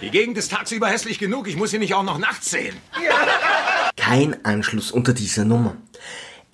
Die Gegend ist tagsüber hässlich genug, ich muss sie nicht auch noch nachts sehen. Kein Anschluss unter dieser Nummer.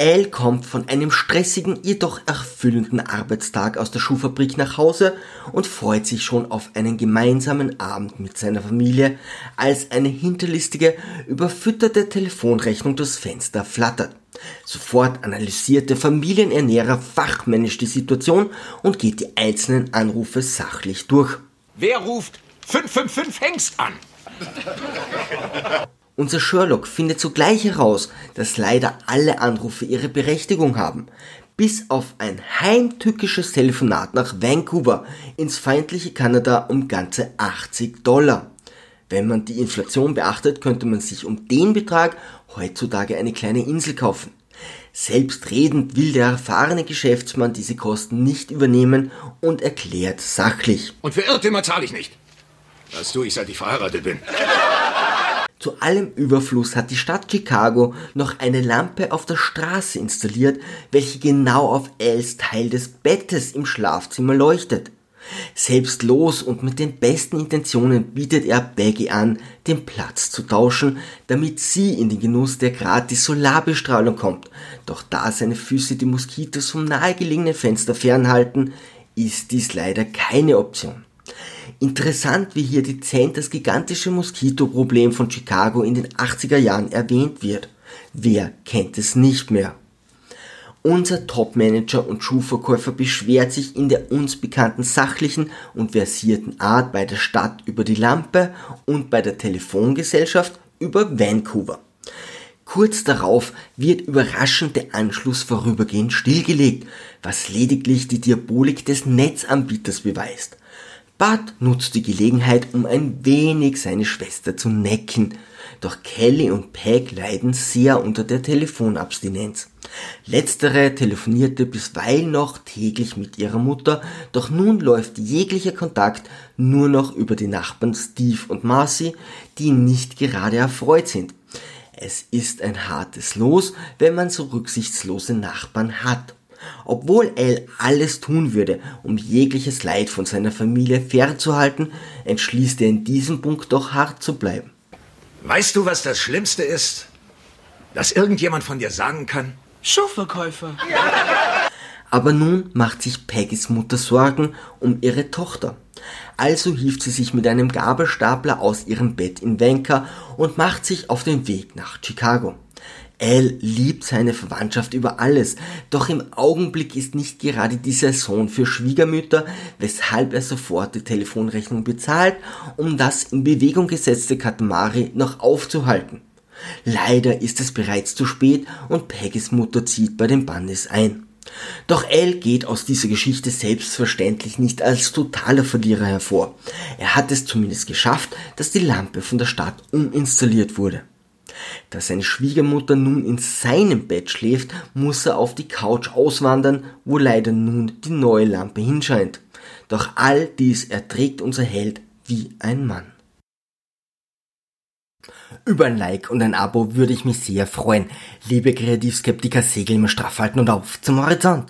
Al kommt von einem stressigen, jedoch erfüllenden Arbeitstag aus der Schuhfabrik nach Hause und freut sich schon auf einen gemeinsamen Abend mit seiner Familie, als eine hinterlistige, überfütterte Telefonrechnung durchs Fenster flattert. Sofort analysiert der Familienernährer fachmännisch die Situation und geht die einzelnen Anrufe sachlich durch. Wer ruft 555 Hengst an? Unser Sherlock findet sogleich heraus, dass leider alle Anrufe ihre Berechtigung haben, bis auf ein heimtückisches Telefonat nach Vancouver ins feindliche Kanada um ganze 80 Dollar. Wenn man die Inflation beachtet, könnte man sich um den Betrag heutzutage eine kleine Insel kaufen. Selbstredend will der erfahrene Geschäftsmann diese Kosten nicht übernehmen und erklärt sachlich. Und für Irrtümer zahle ich nicht. Das tue ich, seit ich verheiratet bin. Zu allem Überfluss hat die Stadt Chicago noch eine Lampe auf der Straße installiert, welche genau auf Els Teil des Bettes im Schlafzimmer leuchtet. Selbstlos und mit den besten Intentionen bietet er Baggy an, den Platz zu tauschen, damit sie in den Genuss der gratis Solarbestrahlung kommt. Doch da seine Füße die Moskitos vom nahegelegenen Fenster fernhalten, ist dies leider keine Option. Interessant, wie hier dezent das gigantische Moskitoproblem von Chicago in den 80er Jahren erwähnt wird. Wer kennt es nicht mehr? Unser Topmanager und Schuhverkäufer beschwert sich in der uns bekannten sachlichen und versierten Art bei der Stadt über die Lampe und bei der Telefongesellschaft über Vancouver. Kurz darauf wird überraschend der Anschluss vorübergehend stillgelegt, was lediglich die Diabolik des Netzanbieters beweist. Bud nutzt die Gelegenheit, um ein wenig seine Schwester zu necken. Doch Kelly und Peg leiden sehr unter der Telefonabstinenz. Letztere telefonierte bisweilen noch täglich mit ihrer Mutter, doch nun läuft jeglicher Kontakt nur noch über die Nachbarn Steve und Marcy, die nicht gerade erfreut sind. Es ist ein hartes Los, wenn man so rücksichtslose Nachbarn hat. Obwohl Al alles tun würde, um jegliches Leid von seiner Familie fernzuhalten, entschließt er in diesem Punkt doch hart zu bleiben. Weißt du, was das Schlimmste ist? Dass irgendjemand von dir sagen kann? Schuhverkäufer. Aber nun macht sich Peggys Mutter Sorgen um ihre Tochter. Also hieft sie sich mit einem Gabelstapler aus ihrem Bett in Venka und macht sich auf den Weg nach Chicago. Al liebt seine Verwandtschaft über alles, doch im Augenblick ist nicht gerade die Saison für Schwiegermütter, weshalb er sofort die Telefonrechnung bezahlt, um das in Bewegung gesetzte Katamari noch aufzuhalten. Leider ist es bereits zu spät und Peggys Mutter zieht bei den Bandes ein. Doch Al geht aus dieser Geschichte selbstverständlich nicht als totaler Verlierer hervor. Er hat es zumindest geschafft, dass die Lampe von der Stadt uminstalliert wurde. Da seine Schwiegermutter nun in seinem Bett schläft, muss er auf die Couch auswandern, wo leider nun die neue Lampe hinscheint. Doch all dies erträgt unser Held wie ein Mann. Über ein Like und ein Abo würde ich mich sehr freuen. Liebe Kreativskeptiker, segeln wir straff halten und auf zum Horizont.